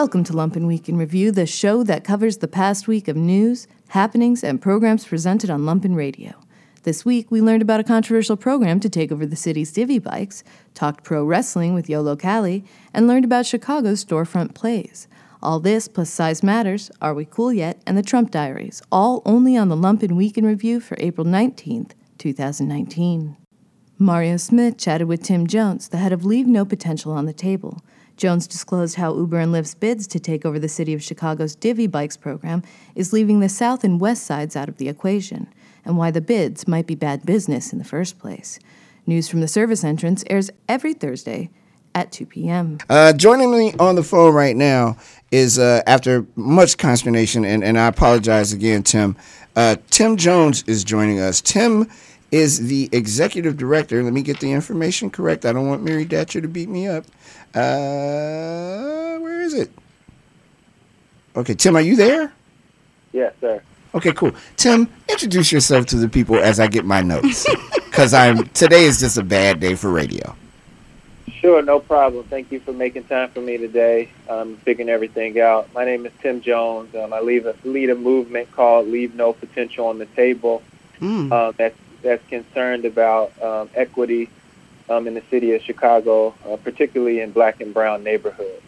Welcome to Lumpen Week in Review, the show that covers the past week of news, happenings, and programs presented on Lumpen Radio. This week, we learned about a controversial program to take over the city's divvy bikes, talked pro wrestling with Yollocalli, and learned about Chicago's storefront plays. All this plus Size Matters, Are We Cool Yet, and the Trump Diaries, all only on the Lumpen Week in Review for April 19th, 2019. Mario Smith chatted with Tim Jones, the head of Leave No Potential on the Table. Jones disclosed how Uber and Lyft's bids to take over the city of Chicago's Divvy Bikes program is leaving the south and west sides out of the equation, and why the bids might be bad business in the first place. News from the service entrance airs every Thursday at 2 p.m. Uh, joining me on the phone right now is, uh, after much consternation, and, and I apologize again, Tim. Uh, Tim Jones is joining us. Tim is the executive director. Let me get the information correct. I don't want Mary Datcher to beat me up. Uh, where is it? Okay, Tim, are you there? Yes, sir. Okay, cool. Tim, introduce yourself to the people as I get my notes, because I'm today is just a bad day for radio. Sure, no problem. Thank you for making time for me today. I'm figuring everything out. My name is Tim Jones. Um, I lead a, lead a movement called Leave No Potential on the Table. Mm. Uh, that's that's concerned about um, equity um, in the city of Chicago, uh, particularly in black and brown neighborhoods.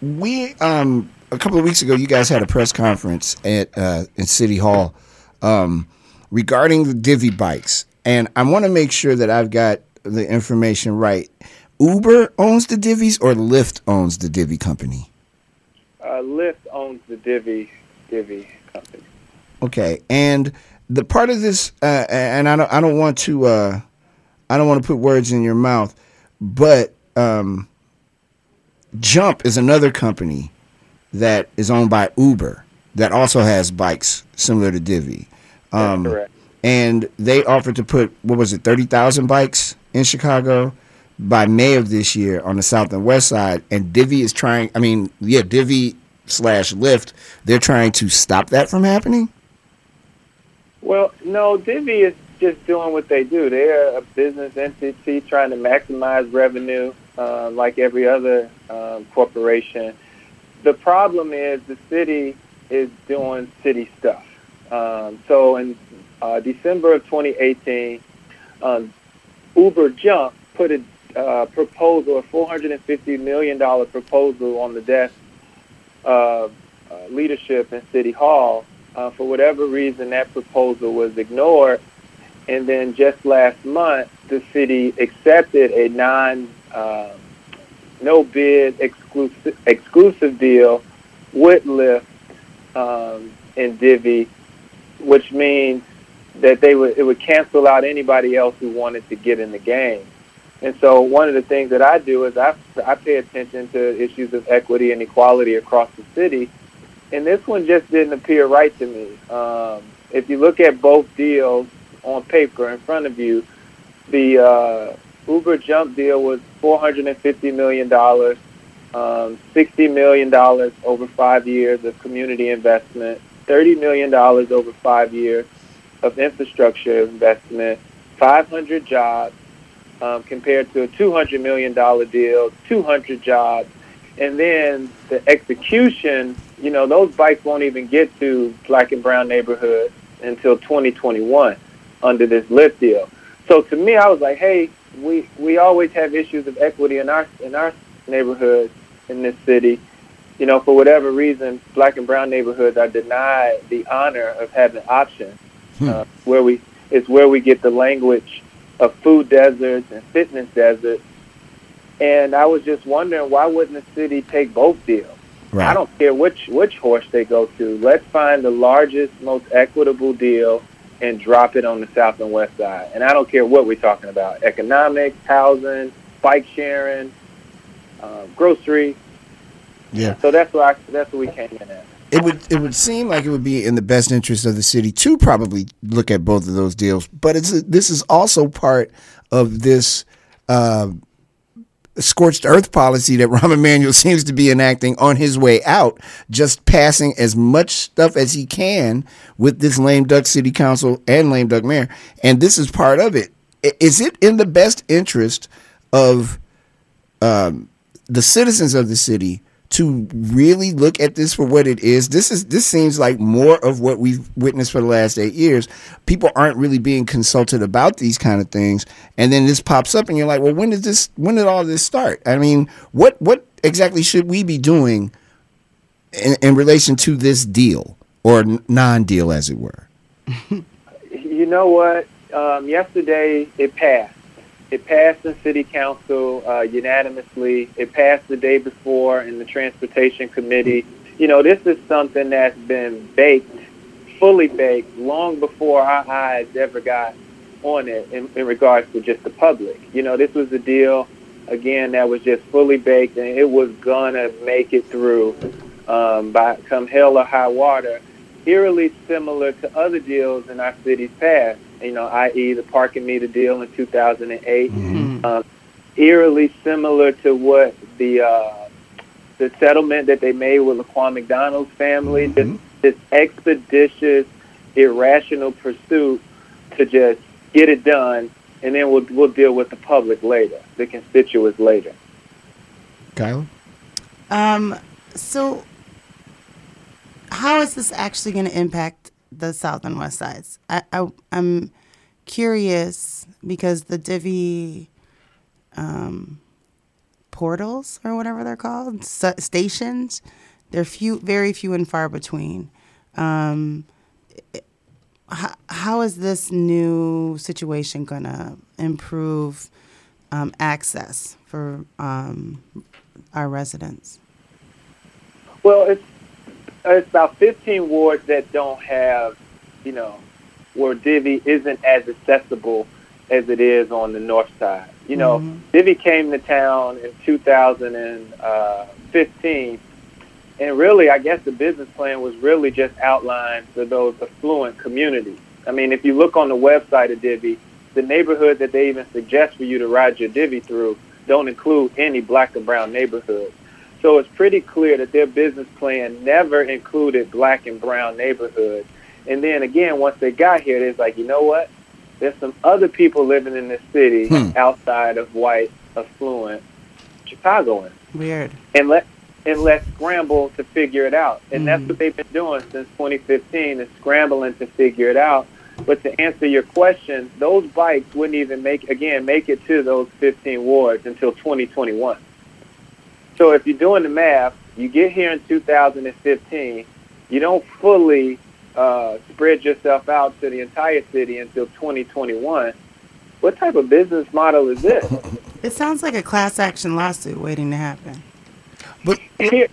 We um a couple of weeks ago, you guys had a press conference at uh, in City Hall um, regarding the divvy bikes, and I want to make sure that I've got the information right. Uber owns the divvies, or Lyft owns the divvy company. Uh, Lyft owns the divvy divvy company. Okay, and the part of this, uh, and I don't, I don't want to, uh, I don't want to put words in your mouth, but um, Jump is another company that is owned by Uber that also has bikes similar to Divvy. Um, correct. And they offered to put what was it, thirty thousand bikes in Chicago by May of this year on the south and west side. And Divvy is trying. I mean, yeah, Divvy slash Lyft. They're trying to stop that from happening. Well, no, Divvy is just doing what they do. They're a business entity trying to maximize revenue, uh, like every other um, corporation. The problem is the city is doing city stuff. Um, so in uh, December of 2018, um, Uber Jump put a uh, proposal, a $450 million proposal on the desk of uh, leadership in City Hall uh, for whatever reason, that proposal was ignored. And then just last month, the city accepted a non, uh, no bid exclusive exclusive deal with Lyft um, and Divvy, which means that they would it would cancel out anybody else who wanted to get in the game. And so one of the things that I do is I, I pay attention to issues of equity and equality across the city and this one just didn't appear right to me. Um, if you look at both deals on paper in front of you, the uh, Uber Jump deal was $450 million, um, $60 million over five years of community investment, $30 million over five years of infrastructure investment, 500 jobs, um, compared to a $200 million deal, 200 jobs. And then the execution you know, those bikes won't even get to black and brown neighborhoods until 2021 under this Lyft deal. So to me, I was like, hey, we we always have issues of equity in our in our neighborhoods in this city. You know, for whatever reason, black and brown neighborhoods are denied the honor of having options. Hmm. Uh, where we it's where we get the language of food deserts and fitness deserts. And I was just wondering why wouldn't the city take both deals? Right. I don't care which which horse they go to. Let's find the largest, most equitable deal and drop it on the south and west side. And I don't care what we're talking about: economics, housing, bike sharing, uh, grocery. Yeah. So that's what I, that's what we came in at. It would it would seem like it would be in the best interest of the city to probably look at both of those deals, but it's this is also part of this uh, scorched earth policy that Rahm Emanuel seems to be enacting on his way out, just passing as much stuff as he can with this lame duck city council and lame duck mayor. And this is part of it. Is it in the best interest of um, the citizens of the city to really look at this for what it is. This is this seems like more of what we've witnessed for the last eight years. People aren't really being consulted about these kind of things, and then this pops up, and you're like, well, when did this? When did all this start? I mean, what what exactly should we be doing in, in relation to this deal or non-deal, as it were? you know what? Um, yesterday it passed it passed in city council uh, unanimously. It passed the day before in the transportation committee. You know, this is something that's been baked, fully baked, long before our eyes ever got on it in, in regards to just the public. You know, this was a deal, again, that was just fully baked, and it was gonna make it through um, by come hell or high water. Eerily similar to other deals in our city's past you know, i.e. the parking meter deal in 2008. Mm-hmm. Um, eerily similar to what the uh, the settlement that they made with Laquan McDonald's family. Mm-hmm. This, this expeditious, irrational pursuit to just get it done, and then we'll we'll deal with the public later, the constituents later. Kyle. Um. So, how is this actually going to impact the south and west sides. I, I am curious because the Divvy um, portals or whatever they're called stations, they're few, very few and far between. Um, how, how is this new situation to improve um, access for um, our residents? Well, it's it's about 15 wards that don't have, you know, where Divvy isn't as accessible as it is on the north side. You know, mm-hmm. Divvy came to town in 2015, and really, I guess the business plan was really just outlined for those affluent communities. I mean, if you look on the website of Divvy, the neighborhood that they even suggest for you to ride your Divvy through don't include any black and brown neighborhoods. So it's pretty clear that their business plan never included black and brown neighborhoods. And then again, once they got here, it's like, you know what? There's some other people living in this city hmm. outside of white, affluent Chicagoans. Weird. And let and let's scramble to figure it out. And mm that's what they've been doing since 2015 is scrambling to figure it out. But to answer your question, those bikes wouldn't even make again make it to those 15 wards until 2021. So if you're doing the math, you get here in 2015, you don't fully uh, spread yourself out to the entire city until 2021. What type of business model is this? It sounds like a class action lawsuit waiting to happen. But here,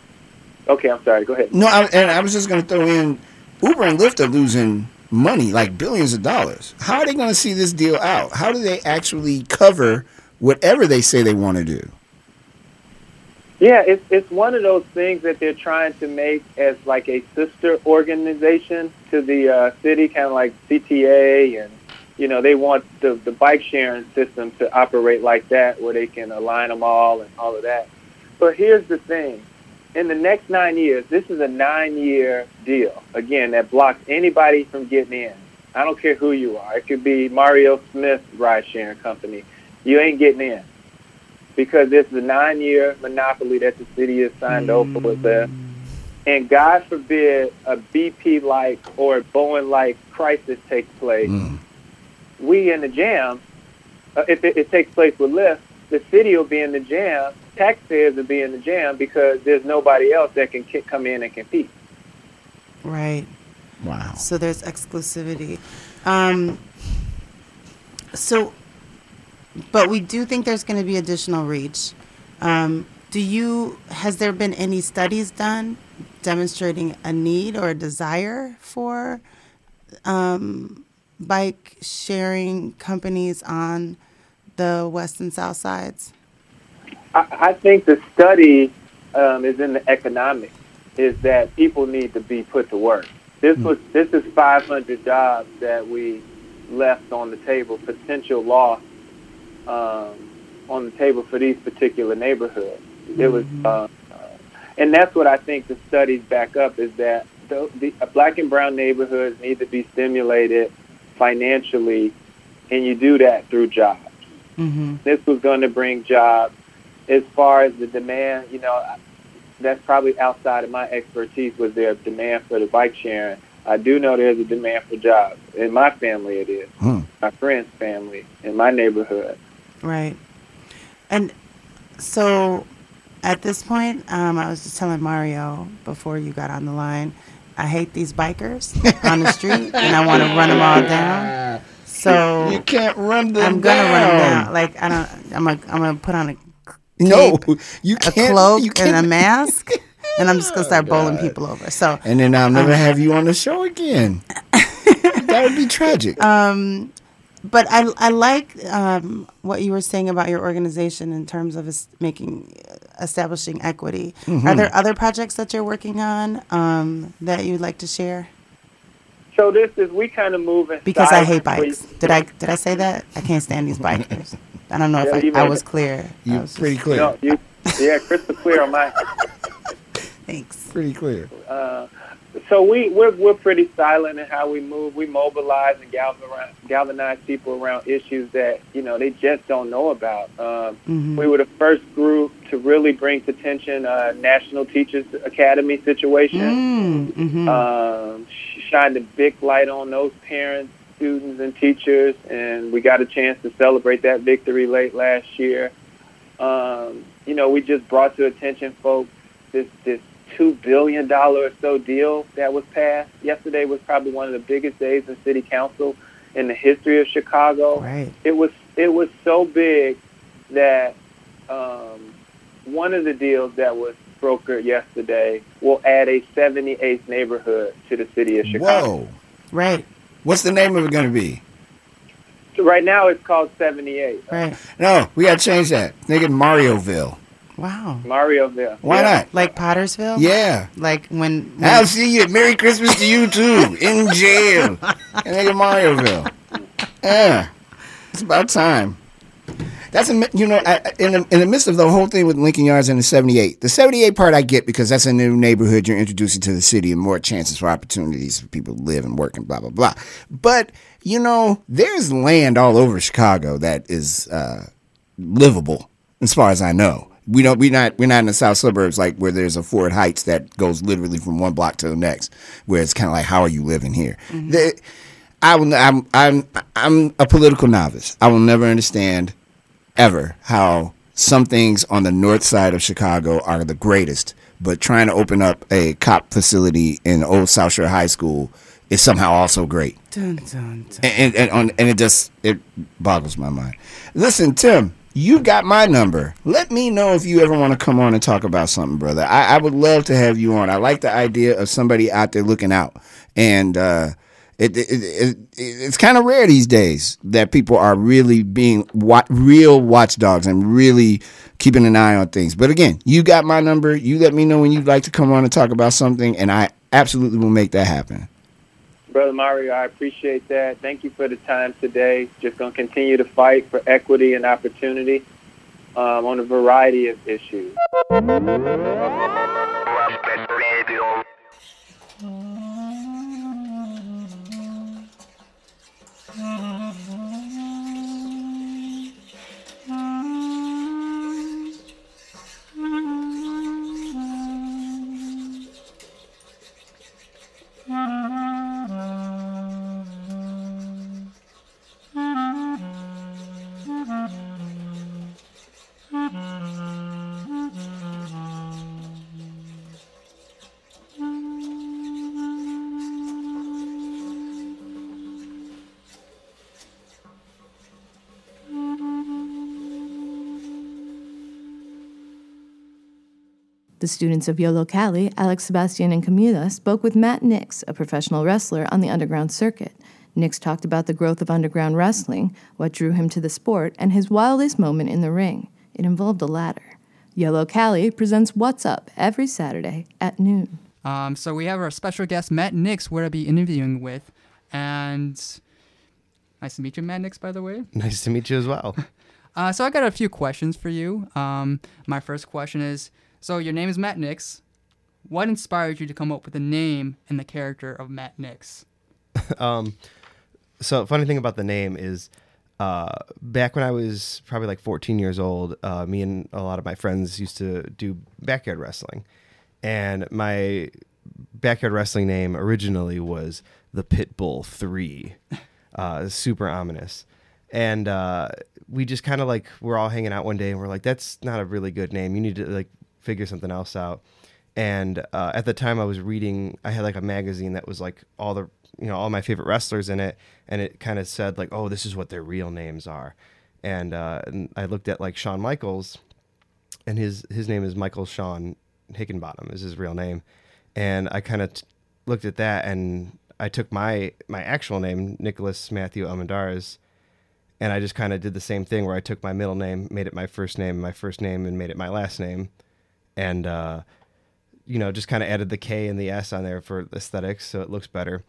okay, I'm sorry. Go ahead. No, I, and I was just going to throw in Uber and Lyft are losing money, like billions of dollars. How are they going to see this deal out? How do they actually cover whatever they say they want to do? Yeah, it's it's one of those things that they're trying to make as like a sister organization to the uh, city, kind of like CTA, and you know they want the the bike sharing system to operate like that, where they can align them all and all of that. But here's the thing: in the next nine years, this is a nine-year deal. Again, that blocks anybody from getting in. I don't care who you are. It could be Mario Smith ride sharing company. You ain't getting in because it's a nine-year monopoly that the city has signed mm. over with them. And God forbid a BP-like or a Boeing-like crisis takes place. Mm. We in the jam, uh, if it, it takes place with Lyft, the city will be in the jam. Taxpayers will be in the jam because there's nobody else that can come in and compete. Right. Wow. So there's exclusivity. Um, so but we do think there's going to be additional reach. Um, do you has there been any studies done demonstrating a need or a desire for um, bike sharing companies on the west and south sides? I, I think the study um, is in the economics. Is that people need to be put to work. This hmm. was this is 500 jobs that we left on the table, potential loss um, on the table for these particular neighborhoods. Mm-hmm. It was, mm-hmm. uh, and that's what I think the studies back up is that the, the black and brown neighborhoods need to be stimulated financially, and you do that through jobs. Mm-hmm. This was going to bring jobs. As far as the demand, you know, that's probably outside of my expertise was there demand for the bike sharing. I do know there's a demand for jobs. In my family, it is. Hmm. My friend's family, in my neighborhood. Right. And so at this point, um, I was just telling Mario before you got on the line, I hate these bikers on the street and I want to run them all down. So You can't run them I'm gonna down. run them down. Like I don't. I'm gonna. I'm gonna put on a No, cape, you a can't. cloak you and a mask, and I'm just gonna start bowling people over. So And then I'll never have you on the show again. that would be tragic. Um, but I I like um, what you were saying about your organization in terms of es- making establishing equity. Mm-hmm. Are there other projects that you're working on um, that you'd like to share? So this is we kind of move in Because I hate silence. bikes. Did I did I say that? I can't stand these bikers. I don't know Yeah, if you I, I was clear. I you was pretty just- clear. No, you, yeah, crystal clear on my. Thanks. Pretty clear. Uh, so we we're we're pretty silent in how we move. We mobilize and galvanize, galvanize people around issues that you know they just don't know about. Um, Mhm. We were the first group to really bring to attention uh, National Teachers Academy situation. Mm, mhm. um, shined a big light on those parents, students, and teachers, and we got a chance to celebrate that victory late last year. Um, you know, we just brought to attention folks this this two billion dollar or so deal that was passed. Yesterday was probably one of the biggest days in City Council in the history of Chicago right. it was it was so big that um, one of the deals that was brokered yesterday will add a 78th neighborhood to the city of Chicago. Whoa. Right. What's the name of it going to be? So right now it's called 78. Right. No, we got to change that. Make it Marioville. Wow. Marioville. Why Yeah. not? Like Pottersville. Yeah. Like when. when I'll see you. Merry Christmas to you too. In jail. And make it Marioville. Yeah. It's about time. That's a, you know I, I- in the, in the midst of the whole thing with Lincoln Yards and the 78. The 78 part I get because that's a new neighborhood you're introducing to the city and more chances for opportunities for people to live and work and blah blah blah. But you know there's land all over Chicago that is uh, livable as far as I know. We don't we not we're not in the south suburbs like where there's a Ford Heights that goes literally from one block to the next where it's kind of like how are you living here? Mm-hmm. The- I will I'm I'm I'm a political novice. I will never understand ever how some things on the north side of Chicago are the greatest, but trying to open up a cop facility in Old South Shore High School is somehow also great. Dun, dun, dun. And and, on, and it just it boggles my mind. Listen, Tim, you got my number. Let me know if you ever want to come on and talk about something, brother. I, I would love to have you on. I like the idea of somebody out there looking out, and uh, it, it, it, it it's kind of rare these days that people are really being wa- real watchdogs and really keeping an eye on things. But again, you got my number. You let me know when you'd like to come on and talk about something, and I absolutely will make that happen. Brother Mario, I appreciate that. Thank you for the time today. Just going to continue to fight for equity and opportunity um, on a variety of issues. The students of Yollocalli, Alex Sebastian and Camila, spoke with Matt Nix, a professional wrestler on the underground circuit. Nix talked about the growth of underground wrestling, what drew him to the sport, and his wildest moment in the ring. It involved a ladder. Yollocalli presents What's Up every Saturday at noon. Um, so we have our special guest Matt Nix, where I'll be interviewing with, and nice to meet you, Matt Nix, by the way. Nice to meet you as well. Uh, so I got a few questions for you. Um, my first question is: so your name is Matt Nix. What inspired you to come up with the name and the character of Matt Nix? Um, so funny thing about the name is, uh, back when I was probably like 14 years old, uh, me and a lot of my friends used to do backyard wrestling, and my backyard wrestling name originally was the Pitbull Three, uh, super ominous, and uh, we just kind of like we're all hanging out one day and we're like, that's not a really good name. You need to like figure something else out. And uh, at the time, I was reading. I had like a magazine that was like all the you know all my favorite wrestlers in it, and it kind of said like, oh, this is what their real names are. And, uh, and I looked at like Shawn Michaels, and his his name is Michael Shawn Hickenbottom is his real name, and I kind of t- looked at that and I took my my actual name Nicholas Matthew Almendarez, and I just kind of did the same thing where I took my middle name, made it my first name, my first name, and made it my last name, and uh, you know just kind of added the K and the S on there for aesthetics, so it looks better.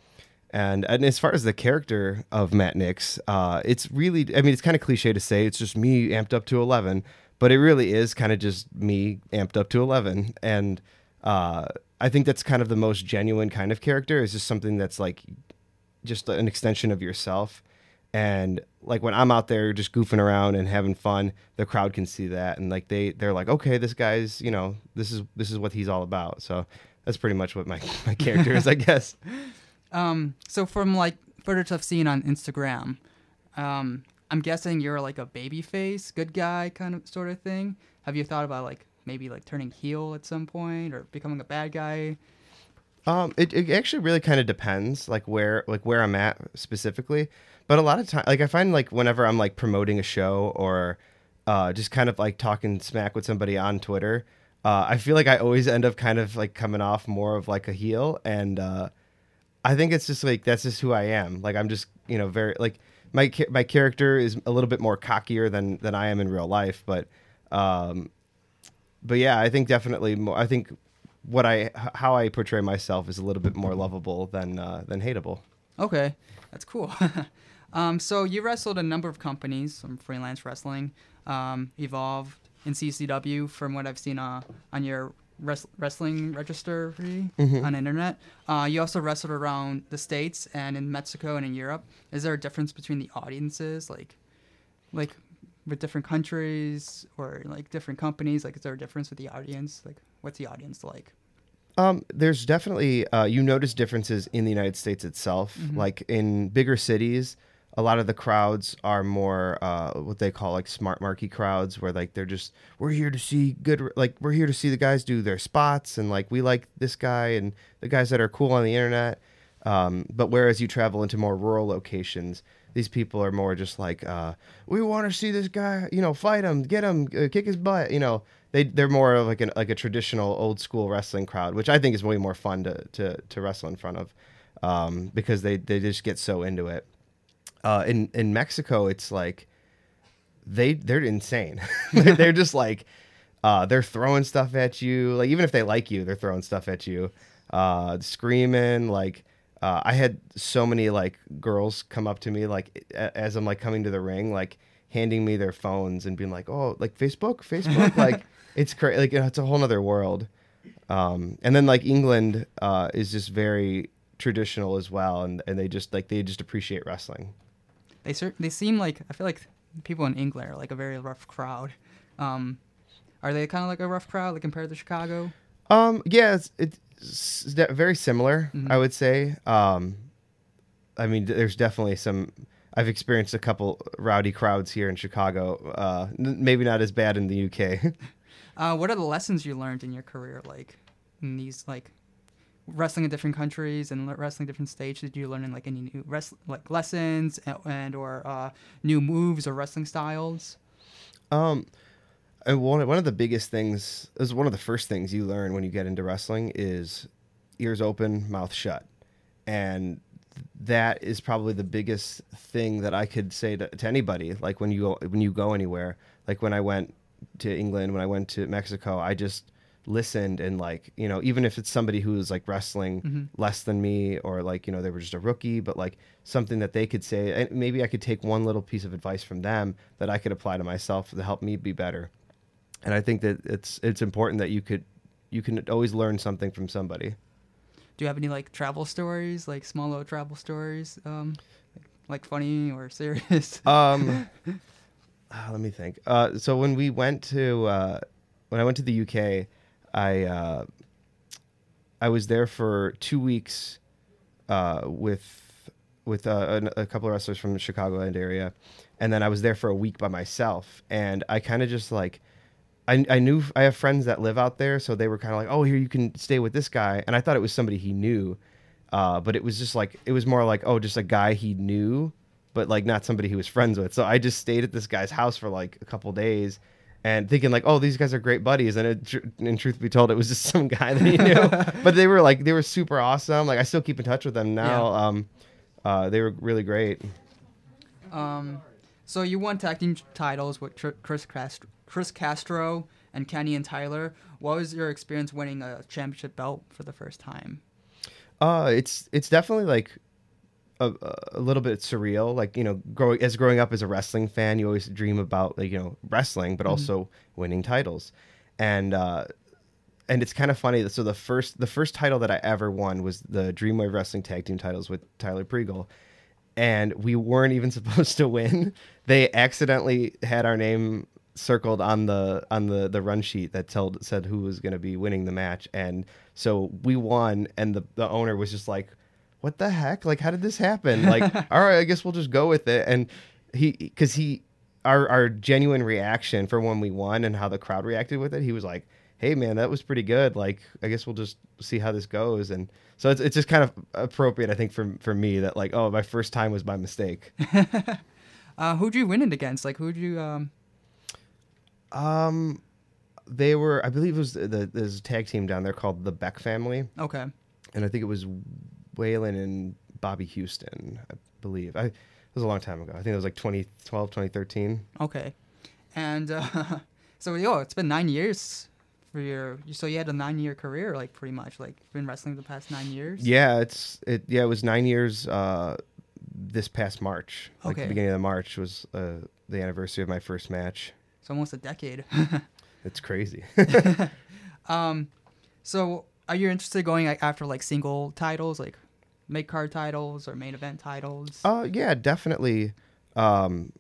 And, and as far as the character of Matt Nix, uh, it's really, I mean, it's kind of cliche to say it's just me amped up to 11, but it really is kind of just me amped up to 11. And uh, I think that's kind of the most genuine kind of character is just something that's like just an extension of yourself. And like when I'm out there just goofing around and having fun, the crowd can see that. And like they, they're like, okay, this guy's, you know, this is, this is what he's all about. So that's pretty much what my, my character is, I guess. Um, so from like footage I've seen on Instagram, um, I'm guessing you're like a baby face, good guy kind of sort of thing. Have you thought about like maybe like turning heel at some point or becoming a bad guy? Um, it, it actually really kind of depends, like where like where I'm at specifically. But a lot of time, like I find like whenever I'm like promoting a show or uh, just kind of like talking smack with somebody on Twitter, uh, I feel like I always end up kind of like coming off more of like a heel, and uh, I think it's just like that's just who I am. Like I'm just you know very like my my character is a little bit more cockier than than I am in real life, but um, but yeah, I think definitely more. I think what I how I portray myself is a little bit more lovable than uh, than hateable. Okay, that's cool. um, so you wrestled a number of companies from freelance wrestling, um, evolved in CCW from what I've seen uh, on your res- wrestling registry on internet. Uh, you also wrestled around the states and in Mexico and in Europe. Is there a difference between the audiences, like, like with different countries or like different companies? Like, is there a difference with the audience? Like, what's the audience like? Um, there's definitely uh, you notice differences in the United States itself. Like in bigger cities, a lot of the crowds are more uh, what they call like smart marquee crowds, where like they're just we're here to see good, like we're here to see the guys do their spots, and like we like this guy and the guys that are cool on the internet. Um, but whereas you travel into more rural locations, these people are more just like, uh, we want to see this guy, you know, fight him, get him, uh, kick his butt. You know, they they're more of like an like a traditional old school wrestling crowd, which I think is way more fun to to, to wrestle in front of, um, because they they just get so into it. Uh, in in Mexico, it's like they they're insane. they're, they're just like uh, they're throwing stuff at you. Like even if they like you, they're throwing stuff at you, uh, screaming. Like uh, I had so many like girls come up to me like a- as I'm like coming to the ring, like handing me their phones and being like, "Oh, like Facebook, Facebook." like it's crazy. Like it's a whole other world. Um, and then like England uh, is just very traditional as well, and and they just like they just appreciate wrestling. They cer- they seem like I feel like people in England are like a very rough crowd. Um, are they kind of like a rough crowd, like compared to Chicago? Um, yeah, it's, it's very similar, I would say. Um, I mean, there's definitely some. I've experienced a couple rowdy crowds here in Chicago. Uh, n- maybe not as bad in the UK. Uh, what are the lessons you learned in your career, like in these like wrestling in different countries and wrestling different stages? Did you learn like any new rest- like lessons and, and or uh, new moves or wrestling styles? Um, and one one of the biggest things is one of the first things you learn when you get into wrestling is ears open, mouth shut, and that is probably the biggest thing that I could say to, to anybody. Like when you go when you go anywhere, like when I went to England, when I went to Mexico, I just listened and like you know even if it's somebody who's like wrestling less than me or like you know they were just a rookie but like something that they could say and maybe i could take one little piece of advice from them that i could apply to myself to help me be better. And i think that it's it's important that you could you can always learn something from somebody. Do you have any like travel stories, like small little travel stories, um, like, like funny or serious? um ah, let me think. Uh so when we went to uh when i went to the uk i uh I was there for two weeks uh, with with uh, a, couple of wrestlers from the Chicagoland area, and then I was there for a week by myself. And I kind of just like, I I knew I have friends that live out there, so they were kind of like, oh, here you can stay with this guy, and I thought it was somebody he knew, uh, but it was just like it was more like oh, just a guy he knew, but like not somebody he was friends with. So I just stayed at this guy's house for like a couple days. And thinking like, oh, these guys are great buddies, and it, tr- in truth be told, it was just some guy that he knew. but they were like, they were super awesome. Like I still keep in touch with them now. Yeah. Um, uh, they were really great. Um, so you won tag team titles with Tr- Chris Castro, Chris Castro and Kenny and Tyler. What was your experience winning a championship belt for the first time? Uh, it's it's definitely like a, a little bit surreal. Like you know, growing as growing up as a wrestling fan, you always dream about like you know wrestling, but also winning titles, and uh, and it's kind of funny. So the first the first title that I ever won was the Dreamwave Wrestling Tag Team titles with Tyler Pregel, and we weren't even supposed to win. They accidentally had our name circled on the on the the run sheet that told said who was going to be winning the match and so we won and the the owner was just like what the heck like how did this happen like all right i guess we'll just go with it and he because he our our genuine reaction for when we won and how the crowd reacted with it he was like hey man that was pretty good like i guess we'll just see how this goes and so it's, it's just kind of appropriate i think for for me that like oh my first time was by mistake Uh, who'd you win it against? Like who'd you um? um they were i believe it was the there's a tag team down there called the beck family Okay. and i think it was waylon and bobby houston i believe i it was a long time ago i think it was like 2012 2013 Okay. And uh, so yo, it's been nine years for your. So you had a nine-year career, like pretty much, like been wrestling the past nine years. Yeah, it's it. Yeah, it was nine years. Uh, this past March, like Okay. the beginning of the March was uh, the anniversary of my first match. It's almost a decade. It's crazy. um, so are you interested in going like, after like single titles, like make card titles or main event titles? uh, yeah, definitely. Um,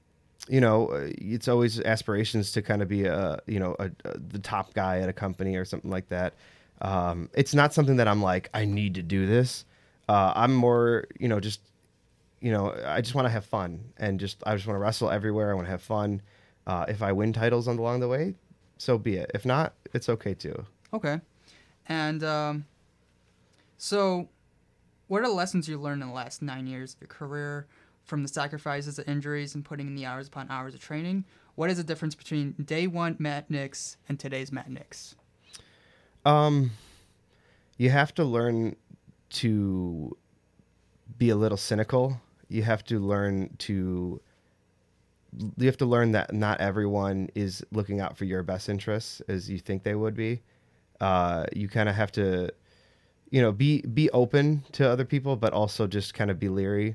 you know, uh, it's always aspirations to kind of be a you know a, a, the top guy at a company or something like that. Um, it's not something that I'm like I need to do this. Uh, I'm more you know just you know I just want to have fun and just I just want to wrestle everywhere. I want to have fun. Uh, if I win titles on along the way, so be it. If not, it's okay too. Okay. And um, so, what are the lessons you learned in the last nine years of your career from the sacrifices, the injuries, and putting in the hours upon hours of training? What is the difference between day one Matt Nix and today's Matt Nix? Um, you have to learn to be a little cynical. You have to learn to. You have to learn that not everyone is looking out for your best interests as you think they would be. Uh, you kind of have to, you know, be be open to other people, but also just kind of be leery,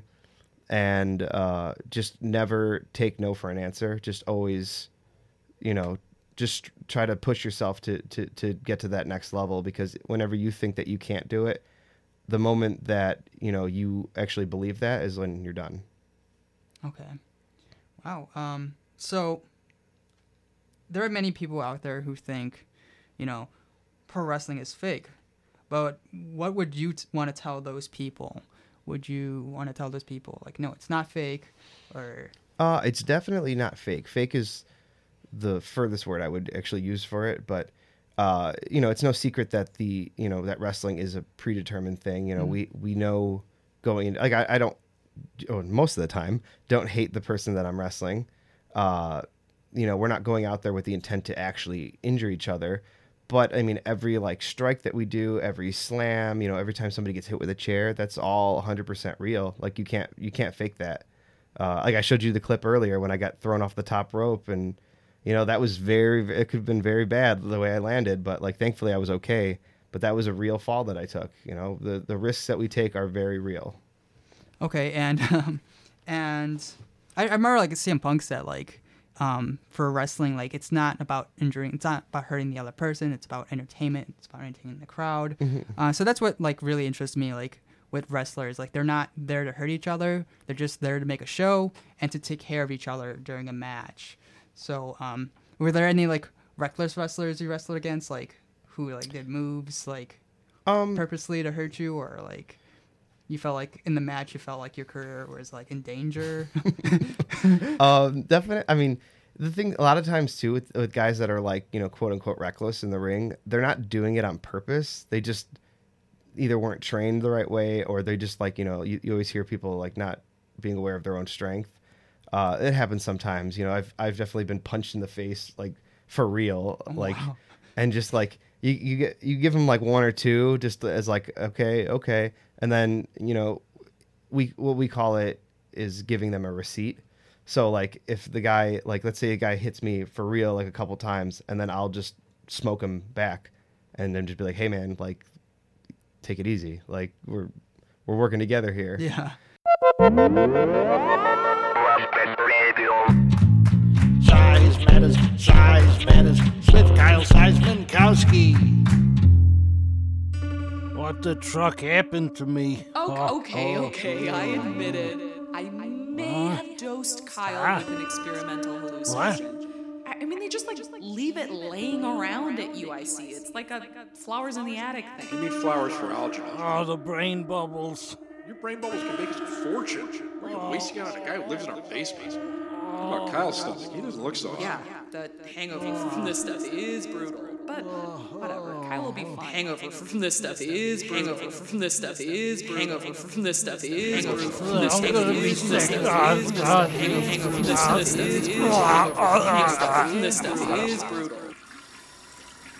and uh, just never take no for an answer. Just always, you know, just try to push yourself to, to, to get to that next level because whenever you think that you can't do it, the moment that, you know, you actually believe that is when you're done. Okay. Wow. Um, so there are many people out there who think, you know, pro wrestling is fake. But what would you t- want to tell those people? Would you want to tell those people like, no, it's not fake, or Uh, it's definitely not fake. Fake is the furthest word I would actually use for it, but uh, you know, it's no secret that the you know that wrestling is a predetermined thing. You know, we we know going in, like I, I don't oh, most of the time don't hate the person that I'm wrestling. Uh, you know, we're not going out there with the intent to actually injure each other. But I mean, every like strike that we do, every slam, you know, every time somebody gets hit with a chair, that's all 100% real. Like you can't you can't fake that. Uh, like I showed you the clip earlier when I got thrown off the top rope, and you know that was very it could have been very bad the way I landed, but like thankfully I was okay. But that was a real fall that I took. You know, the the risks that we take are very real. okay, and um, and I, I remember like a CM Punk said like. Um, for wrestling, like it's not about injuring, it's not about hurting the other person. It's about entertainment. It's about entertaining the crowd. Uh, so that's what like really interests me. Like with wrestlers, like they're not there to hurt each other. They're just there to make a show and to take care of each other during a match. So, um, were there any like reckless wrestlers you wrestled against, like who like did moves like Um, purposely to hurt you, or like you felt like in the match you felt like your career was like in danger? um, definitely. I mean, the thing a lot of times too with, with guys that are like you know quote unquote reckless in the ring, they're not doing it on purpose. They just either weren't trained the right way or they just like you know you, you always hear people like not being aware of their own strength. Uh, it happens sometimes. You know, I've I've definitely been punched in the face like for real, like, and just like you you get you give them like one or two just as like okay okay, and then you know we what we call it is giving them a receipt. So like if the guy like let's say a guy hits me for real like a couple times and then I'll just smoke him back and then just be like, "Hey man, like take it easy. Like we're we're working together here." yeah. Size matters, size matters. Smith, Kyle, Seismankowski. What the truck happened to me? Oh, okay, oh. okay, I admit it. I may have dosed Kyle with an experimental hallucination. I I mean, they just like just, like leave it laying around at UIC. It's like a flowers in the attic thing. You need flowers for Algernon. Oh, the brain bubbles. Your brain bubbles can make us a fortune. We're gonna oh. wasting it on a guy who lives in our basement. What about Kyle's stomach? He doesn't look so hot. Yeah, the hangover from this stuff is brutal. But oh, whatever, Kyle will be fine. Hangover from this stuff He is brutal. Hangover from this stuff is brutal. Hangover from this stuff is brutal. From this stuff is from this stuff Oh, is God. Hangover hangover from this stuff is brutal. Hangover from this stuff is brutal.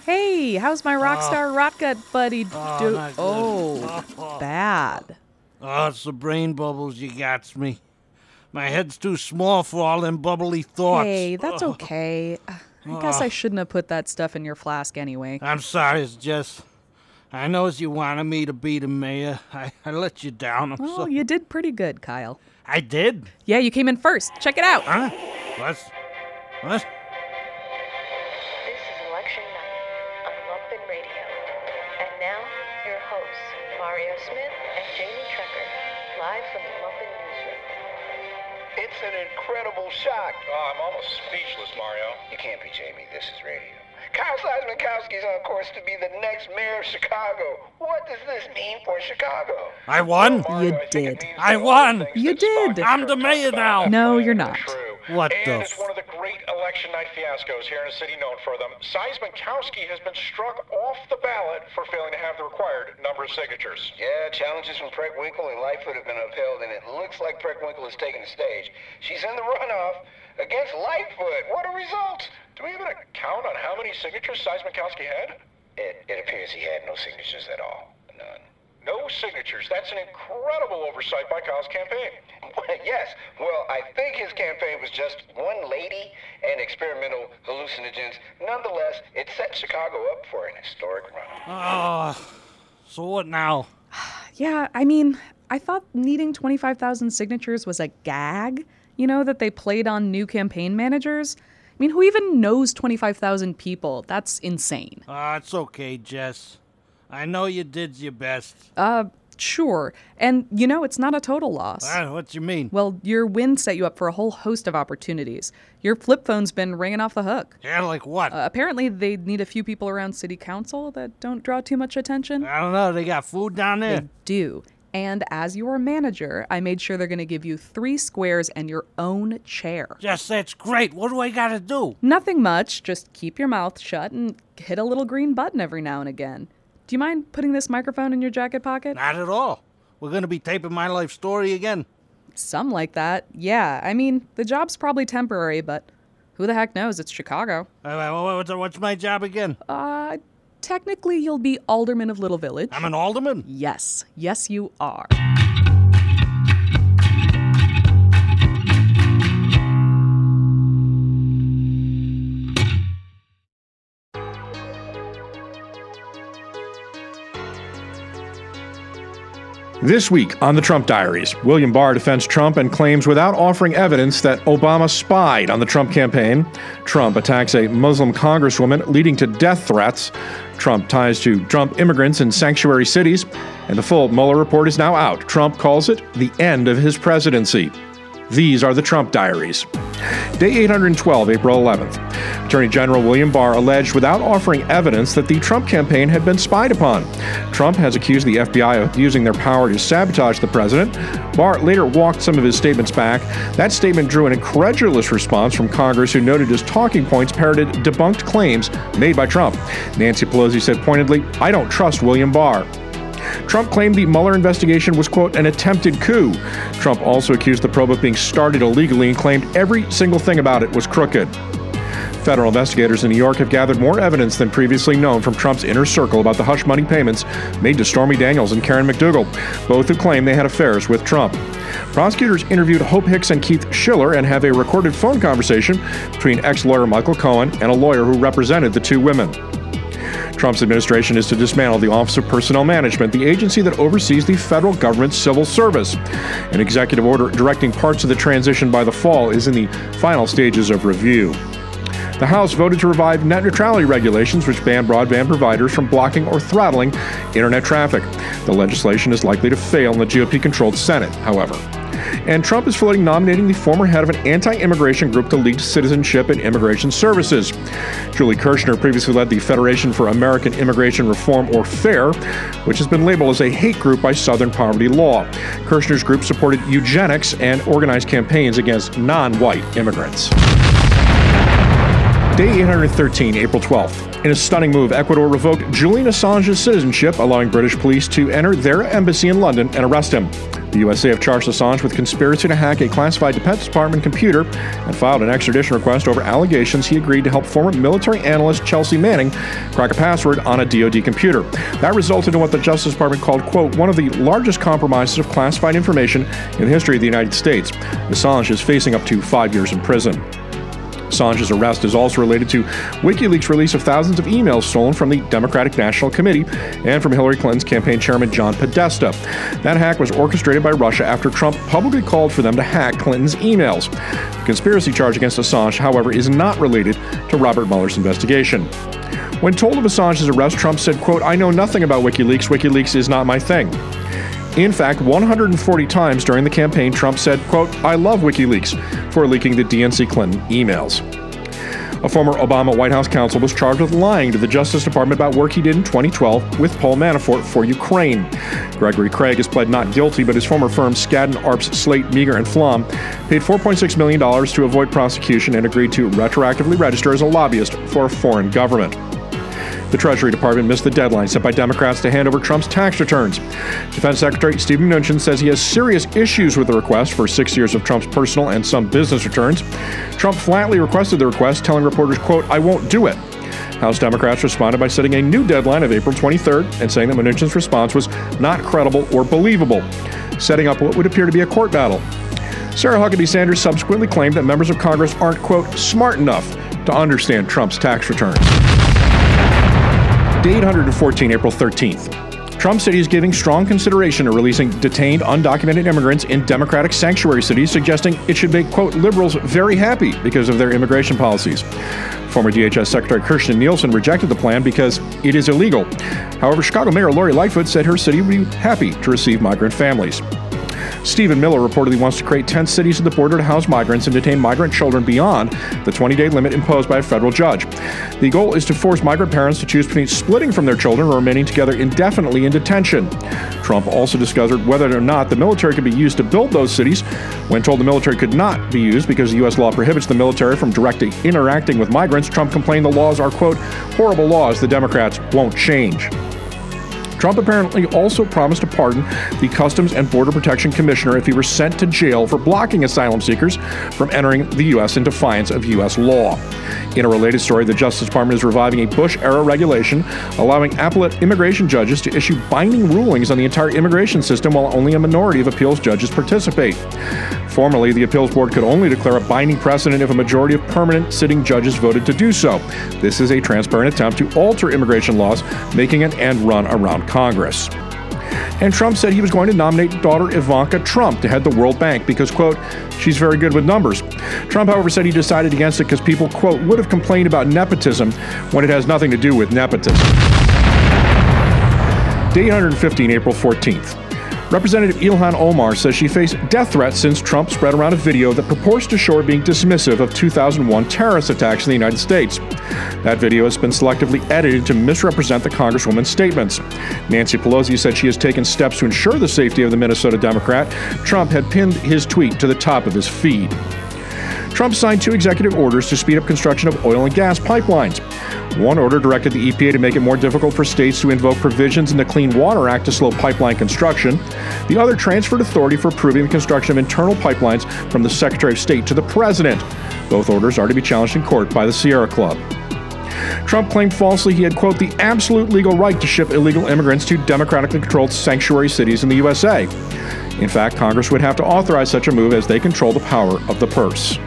Hey, how's my rock star ah. rot gut buddy ah, do? Oh, ah. bad. Oh, it's the brain bubbles you got me. My head's too small for all them bubbly thoughts. Hey, that's okay. I guess I ah. shouldn't have put that stuff in your flask anyway. I'm sorry, it's just. I knows you wanted me to be the mayor. I, I let you down. I'm Well, so. you did pretty good, Kyle. I did? Yeah, you came in first. Check it out. Huh? What's. What? Incredible shock. Oh, I'm almost speechless, Mario. You can't be Jamie. This is radio. Kyle Seismankowski's on course to be the next mayor of Chicago. What does this mean for Chicago? I won? Oh, you did. I won! You did. I'm the mayor now! No, you're not. What and the it's one of the great election night fiascos here in a city known for them. Seismankowski has been struck off the ballot for failing to have the required number of signatures. Yeah, challenges from Preckwinkle and Lightfoot have been upheld, and it looks like Preckwinkle is taking the stage. She's in the runoff against Lightfoot. What a result! Do we have an account on how many signatures Seismankowski had? It, it appears he had no signatures at all. None. No signatures. That's an incredible oversight by Kyle's campaign. yes. Well, I think his campaign was just one lady and experimental hallucinogens. Nonetheless, it set Chicago up for an historic run. Oh, so what now? Yeah, I mean, I thought needing 25,000 signatures was a gag, you know, that they played on new campaign managers. I mean, who even knows 25,000 people? That's insane. Ah, it's okay, Jess. I know you did your best. Uh, sure. And, you know, it's not a total loss. Ah, what you mean? Well, your win set you up for a whole host of opportunities. Your flip phone's been ringing off the hook. Yeah, like what? Uh, apparently, they need a few people around city council that don't draw too much attention. I don't know. They got food down there. They do. And as your manager, I made sure they're going to give you three squares and your own chair. Yes, that's great. What do I gotta do? Nothing much, just keep your mouth shut and hit a little green button every now and again. Do you mind putting this microphone in your jacket pocket? Not at all. We're gonna be taping my life story again. Some like that. Yeah, I mean, the job's probably temporary, but who the heck knows? It's Chicago. Uh, wha- what's, what's my job again? Uh, technically, you'll be alderman of Little Village. I'm an alderman? Yes, yes, you are. This week on the Trump Diaries, William Barr defends Trump and claims without offering evidence that Obama spied on the Trump campaign. Trump attacks a Muslim congresswoman, leading to death threats. Trump ties to Trump immigrants in sanctuary cities. And the full Mueller report is now out. Trump calls it the end of his presidency. These are the Trump diaries. Day 812, April 11th. Attorney General William Barr alleged without offering evidence that the Trump campaign had been spied upon. Trump has accused the FBI of using their power to sabotage the president. Barr later walked some of his statements back. That statement drew an incredulous response from Congress, who noted his talking points parroted debunked claims made by Trump. Nancy Pelosi said pointedly, I don't trust William Barr. Trump claimed the Mueller investigation was, quote, an attempted coup. Trump also accused the probe of being started illegally and claimed every single thing about it was crooked. Federal investigators in New York have gathered more evidence than previously known from Trump's inner circle about the hush money payments made to Stormy Daniels and Karen McDougal, both who claim they had affairs with Trump. Prosecutors interviewed Hope Hicks and Keith Schiller and have a recorded phone conversation between ex lawyer Michael Cohen and a lawyer who represented the two women. Trump's administration is to dismantle the Office of Personnel Management, the agency that oversees the federal government's civil service. An executive order directing parts of the transition by the fall is in the final stages of review. The House voted to revive net neutrality regulations, which ban broadband providers from blocking or throttling internet traffic. The legislation is likely to fail in the GOP controlled Senate, however. And Trump is floating nominating the former head of an anti immigration group to lead citizenship and immigration services. Julie Kirchner previously led the Federation for American Immigration Reform, or FAIR, which has been labeled as a hate group by Southern Poverty Law. Kirchner's group supported eugenics and organized campaigns against non white immigrants. Day 813, April 12th. In a stunning move, Ecuador revoked Julian Assange's citizenship, allowing British police to enter their embassy in London and arrest him. The USA have charged Assange with conspiracy to hack a classified Defense Department computer and filed an extradition request over allegations he agreed to help former military analyst Chelsea Manning crack a password on a DoD computer. That resulted in what the Justice Department called, quote, one of the largest compromises of classified information in the history of the United States. Assange is facing up to five years in prison. Assange's arrest is also related to WikiLeaks' release of thousands of emails stolen from the Democratic National Committee and from Hillary Clinton's campaign chairman John Podesta. That hack was orchestrated by Russia after Trump publicly called for them to hack Clinton's emails. The conspiracy charge against Assange, however, is not related to Robert Mueller's investigation. When told of Assange's arrest, Trump said, quote, I know nothing about WikiLeaks. WikiLeaks is not my thing. In fact, 140 times during the campaign, Trump said, quote, I love WikiLeaks for leaking the DNC Clinton emails. A former Obama White House counsel was charged with lying to the Justice Department about work he did in 2012 with Paul Manafort for Ukraine. Gregory Craig has pled not guilty, but his former firm Skadden Arps, Slate, Meagher, and Flom paid $4.6 million to avoid prosecution and agreed to retroactively register as a lobbyist for a foreign government. The Treasury Department missed the deadline set by Democrats to hand over Trump's tax returns. Defense Secretary Steve Mnuchin says he has serious issues with the request for six years of Trump's personal and some business returns. Trump flatly requested the request, telling reporters, quote, I won't do it. House Democrats responded by setting a new deadline of April 23rd and saying that Mnuchin's response was not credible or believable, setting up what would appear to be a court battle. Sarah Huckabee Sanders subsequently claimed that members of Congress aren't, quote, smart enough to understand Trump's tax returns. Day 814, April 13th. Trump said he's giving strong consideration to releasing detained undocumented immigrants in Democratic sanctuary cities, suggesting it should make, quote, liberals very happy because of their immigration policies. Former DHS Secretary Kirstjen Nielsen rejected the plan because it is illegal. However, Chicago Mayor Lori Lightfoot said her city would be happy to receive migrant families. Stephen Miller reportedly wants to create 10 cities at the border to house migrants and detain migrant children beyond the 20 day limit imposed by a federal judge. The goal is to force migrant parents to choose between splitting from their children or remaining together indefinitely in detention. Trump also discussed whether or not the military could be used to build those cities. When told the military could not be used because the U.S. law prohibits the military from directly interacting with migrants, Trump complained the laws are, quote, horrible laws the Democrats won't change. Trump apparently also promised to pardon the Customs and Border Protection Commissioner if he were sent to jail for blocking asylum seekers from entering the U.S. in defiance of U.S. law. In a related story, the Justice Department is reviving a Bush era regulation allowing appellate immigration judges to issue binding rulings on the entire immigration system while only a minority of appeals judges participate. Formerly, the appeals board could only declare a binding precedent if a majority of permanent sitting judges voted to do so. This is a transparent attempt to alter immigration laws, making an end run around Congress. And Trump said he was going to nominate daughter Ivanka Trump to head the World Bank because, quote, she's very good with numbers. Trump, however, said he decided against it because people, quote, would have complained about nepotism when it has nothing to do with nepotism. Day 115, April 14th. Representative Ilhan Omar says she faced death threats since Trump spread around a video that purports to show her being dismissive of 2001 terrorist attacks in the United States. That video has been selectively edited to misrepresent the Congresswoman's statements. Nancy Pelosi said she has taken steps to ensure the safety of the Minnesota Democrat. Trump had pinned his tweet to the top of his feed. Trump signed two executive orders to speed up construction of oil and gas pipelines. One order directed the EPA to make it more difficult for states to invoke provisions in the Clean Water Act to slow pipeline construction. The other transferred authority for approving the construction of internal pipelines from the Secretary of State to the President. Both orders are to be challenged in court by the Sierra Club. Trump claimed falsely he had, quote, the absolute legal right to ship illegal immigrants to democratically controlled sanctuary cities in the USA. In fact, Congress would have to authorize such a move as they control the power of the purse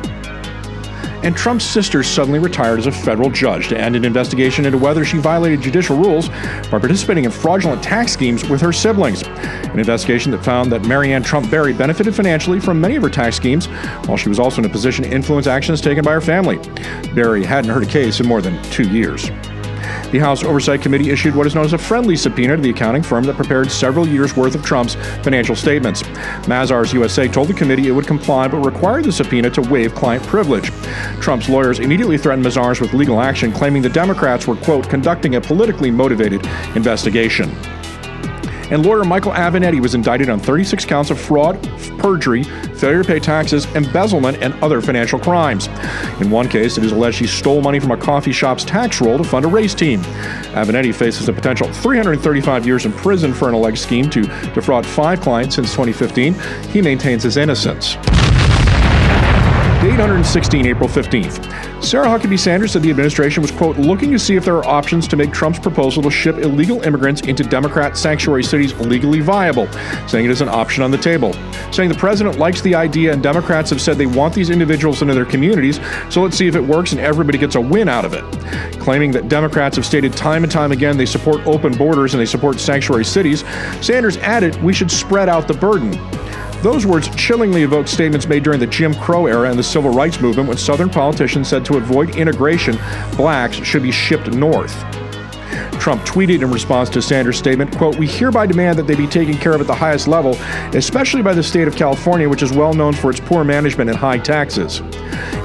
and Trump's sister suddenly retired as a federal judge to end an investigation into whether she violated judicial rules by participating in fraudulent tax schemes with her siblings. An investigation that found that Marianne Trump Berry benefited financially from many of her tax schemes, while she was also in a position to influence actions taken by her family. Berry hadn't heard a case in more than two years. The House Oversight Committee issued what is known as a friendly subpoena to the accounting firm that prepared several years' worth of Trump's financial statements. Mazars USA told the committee it would comply but required the subpoena to waive client privilege. Trump's lawyers immediately threatened Mazars with legal action, claiming the Democrats were, quote, conducting a politically motivated investigation and lawyer Michael Avenatti was indicted on 36 counts of fraud, perjury, failure to pay taxes, embezzlement, and other financial crimes. In one case, it is alleged he stole money from a coffee shop's tax roll to fund a race team. Avenatti faces a potential 335 years in prison for an alleged scheme to defraud five clients since 2015. He maintains his innocence. 816, April 15th. Sarah Huckabee Sanders said the administration was, quote, looking to see if there are options to make Trump's proposal to ship illegal immigrants into Democrat sanctuary cities legally viable, saying it is an option on the table. Saying the president likes the idea and Democrats have said they want these individuals into their communities, so let's see if it works and everybody gets a win out of it. Claiming that Democrats have stated time and time again they support open borders and they support sanctuary cities, Sanders added we should spread out the burden. Those words chillingly evoke statements made during the Jim Crow era and the civil rights movement when Southern politicians said to avoid integration, blacks should be shipped north. Trump tweeted in response to Sanders' statement, quote, We hereby demand that they be taken care of at the highest level, especially by the state of California, which is well known for its poor management and high taxes.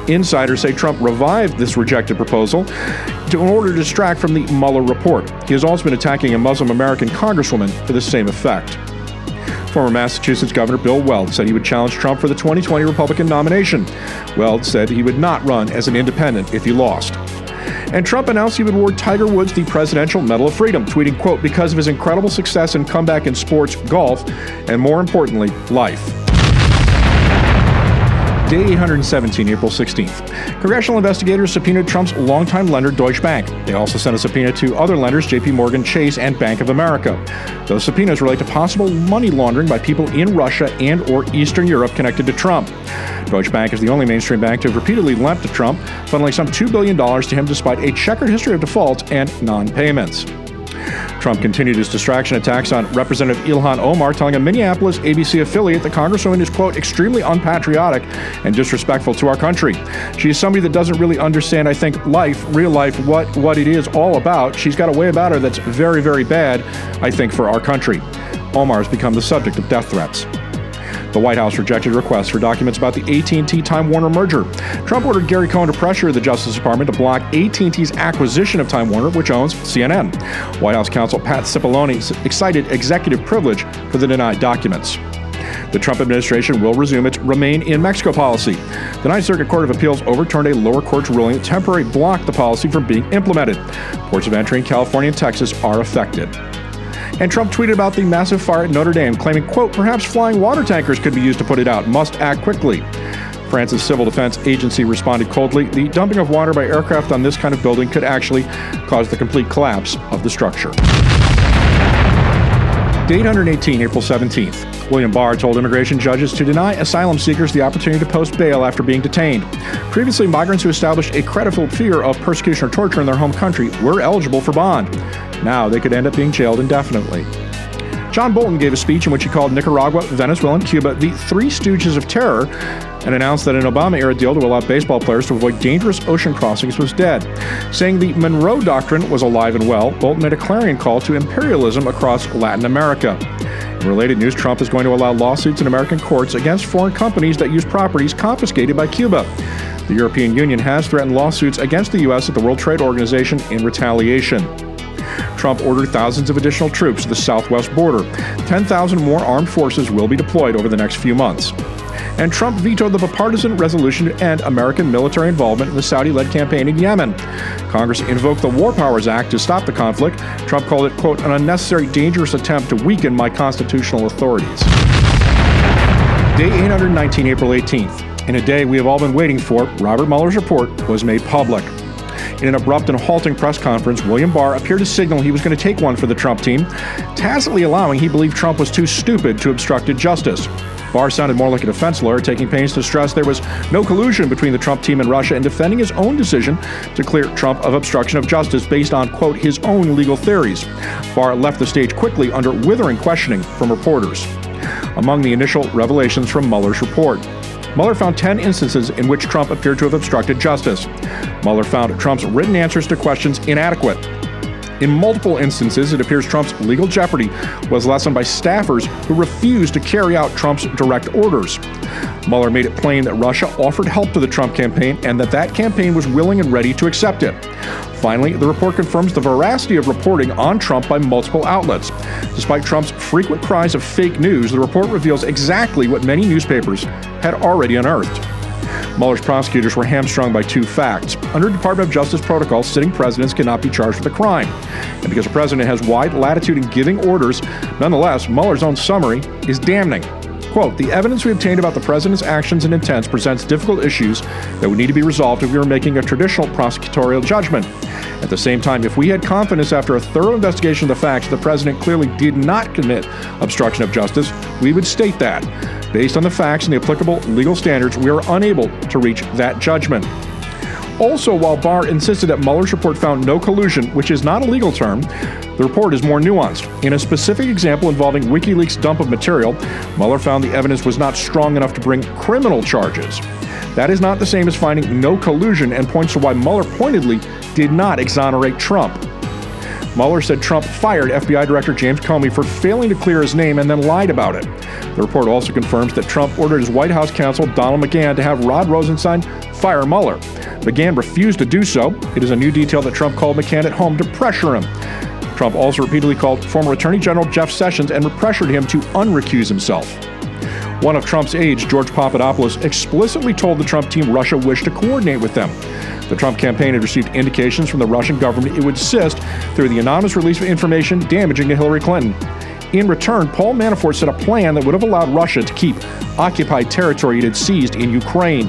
Insiders say Trump revived this rejected proposal in order to distract from the Mueller report. He has also been attacking a Muslim American congresswoman for the same effect. Former Massachusetts Governor Bill Weld said he would challenge Trump for the 2020 Republican nomination. Weld said he would not run as an independent if he lost. And Trump announced he would award Tiger Woods the Presidential Medal of Freedom, tweeting, quote, because of his incredible success and comeback in sports, golf, and more importantly, life. Day 817, April 16th. Congressional investigators subpoenaed Trump's longtime lender, Deutsche Bank. They also sent a subpoena to other lenders, JP Morgan Chase and Bank of America. Those subpoenas relate to possible money laundering by people in Russia and or Eastern Europe connected to Trump. Deutsche Bank is the only mainstream bank to have repeatedly lent to Trump, funneling some $2 billion to him despite a checkered history of defaults and non-payments. Trump continued his distraction attacks on Representative Ilhan Omar, telling a Minneapolis ABC affiliate the Congresswoman is, quote, extremely unpatriotic and disrespectful to our country. She is somebody that doesn't really understand, I think, life, real life, what, what it is all about. She's got a way about her that's very, very bad, I think, for our country. Omar has become the subject of death threats. The White House rejected requests for documents about the AT&T Time Warner merger. Trump ordered Gary Cohn to pressure the Justice Department to block AT&T's acquisition of Time Warner, which owns CNN. White House counsel Pat Cipollone cited executive privilege for the denied documents. The Trump administration will resume its Remain in Mexico policy. The Ninth Circuit Court of Appeals overturned a lower court's ruling that temporarily blocked the policy from being implemented. Ports of entry in California and Texas are affected. And Trump tweeted about the massive fire at Notre Dame, claiming, quote, perhaps flying water tankers could be used to put it out. Must act quickly. France's civil defense agency responded coldly. The dumping of water by aircraft on this kind of building could actually cause the complete collapse of the structure. Date 118, April 17th. William Barr told immigration judges to deny asylum seekers the opportunity to post bail after being detained. Previously, migrants who established a credible fear of persecution or torture in their home country were eligible for bond. Now they could end up being jailed indefinitely. John Bolton gave a speech in which he called Nicaragua, Venezuela, and Cuba the three stooges of terror and announced that an Obama era deal to allow baseball players to avoid dangerous ocean crossings was dead. Saying the Monroe Doctrine was alive and well, Bolton made a clarion call to imperialism across Latin America. In related news, Trump is going to allow lawsuits in American courts against foreign companies that use properties confiscated by Cuba. The European Union has threatened lawsuits against the U.S. at the World Trade Organization in retaliation. Trump ordered thousands of additional troops to the southwest border. 10,000 more armed forces will be deployed over the next few months. And Trump vetoed the bipartisan resolution to end American military involvement in the Saudi led campaign in Yemen. Congress invoked the War Powers Act to stop the conflict. Trump called it, quote, an unnecessary, dangerous attempt to weaken my constitutional authorities. Day 819, April 18th. In a day we have all been waiting for, Robert Mueller's report was made public. In an abrupt and halting press conference, William Barr appeared to signal he was going to take one for the Trump team, tacitly allowing he believed Trump was too stupid to obstruct justice. Barr sounded more like a defense lawyer, taking pains to stress there was no collusion between the Trump team and Russia and defending his own decision to clear Trump of obstruction of justice based on, quote, his own legal theories. Barr left the stage quickly under withering questioning from reporters. Among the initial revelations from Mueller's report, Mueller found 10 instances in which Trump appeared to have obstructed justice. Mueller found Trump's written answers to questions inadequate. In multiple instances, it appears Trump's legal jeopardy was lessened by staffers who refused to carry out Trump's direct orders. Mueller made it plain that Russia offered help to the Trump campaign and that that campaign was willing and ready to accept it. Finally, the report confirms the veracity of reporting on Trump by multiple outlets. Despite Trump's frequent cries of fake news, the report reveals exactly what many newspapers had already unearthed. Mueller's prosecutors were hamstrung by two facts. Under Department of Justice protocol, sitting presidents cannot be charged with a crime. And because a president has wide latitude in giving orders, nonetheless, Mueller's own summary is damning. Quote, the evidence we obtained about the president's actions and intents presents difficult issues that would need to be resolved if we were making a traditional prosecutorial judgment. At the same time, if we had confidence after a thorough investigation of the facts that the president clearly did not commit obstruction of justice, we would state that. Based on the facts and the applicable legal standards, we are unable to reach that judgment. Also, while Barr insisted that Mueller's report found no collusion, which is not a legal term, the report is more nuanced. In a specific example involving WikiLeaks' dump of material, Mueller found the evidence was not strong enough to bring criminal charges. That is not the same as finding no collusion and points to why Mueller pointedly did not exonerate Trump. Mueller said Trump fired FBI Director James Comey for failing to clear his name and then lied about it. The report also confirms that Trump ordered his White House counsel, Donald McGahn, to have Rod Rosenstein fire Mueller. McGahn refused to do so. It is a new detail that Trump called McGahn at home to pressure him. Trump also repeatedly called former Attorney General Jeff Sessions and pressured him to unrecuse himself. One of Trump's aides, George Papadopoulos, explicitly told the Trump team Russia wished to coordinate with them. The Trump campaign had received indications from the Russian government it would assist through the anonymous release of information damaging to Hillary Clinton. In return, Paul Manafort set a plan that would have allowed Russia to keep occupied territory it had seized in Ukraine.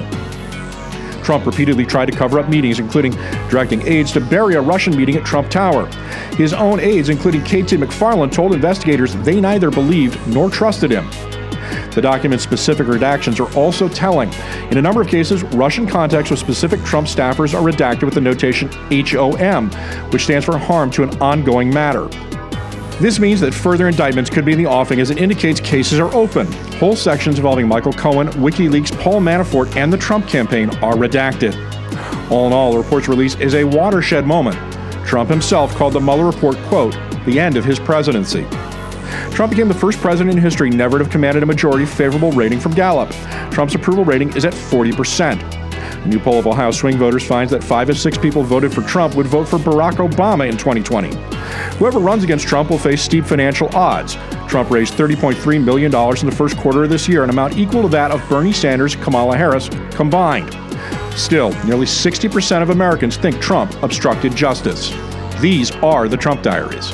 Trump repeatedly tried to cover up meetings, including directing aides to bury a Russian meeting at Trump Tower. His own aides, including KT McFarland, told investigators they neither believed nor trusted him. The document's specific redactions are also telling. In a number of cases, Russian contacts with specific Trump staffers are redacted with the notation HOM, which stands for harm to an ongoing matter. This means that further indictments could be in the offing as it indicates cases are open. Whole sections involving Michael Cohen, WikiLeaks, Paul Manafort, and the Trump campaign are redacted. All in all, the report's release is a watershed moment. Trump himself called the Mueller report, quote, the end of his presidency. Trump became the first president in history never to have commanded a majority favorable rating from Gallup. Trump's approval rating is at 40%. A new poll of Ohio swing voters finds that five of six people voted for Trump would vote for Barack Obama in 2020. Whoever runs against Trump will face steep financial odds. Trump raised $30.3 million in the first quarter of this year, an amount equal to that of Bernie Sanders Kamala Harris combined. Still, nearly 60% of Americans think Trump obstructed justice. These are the Trump Diaries.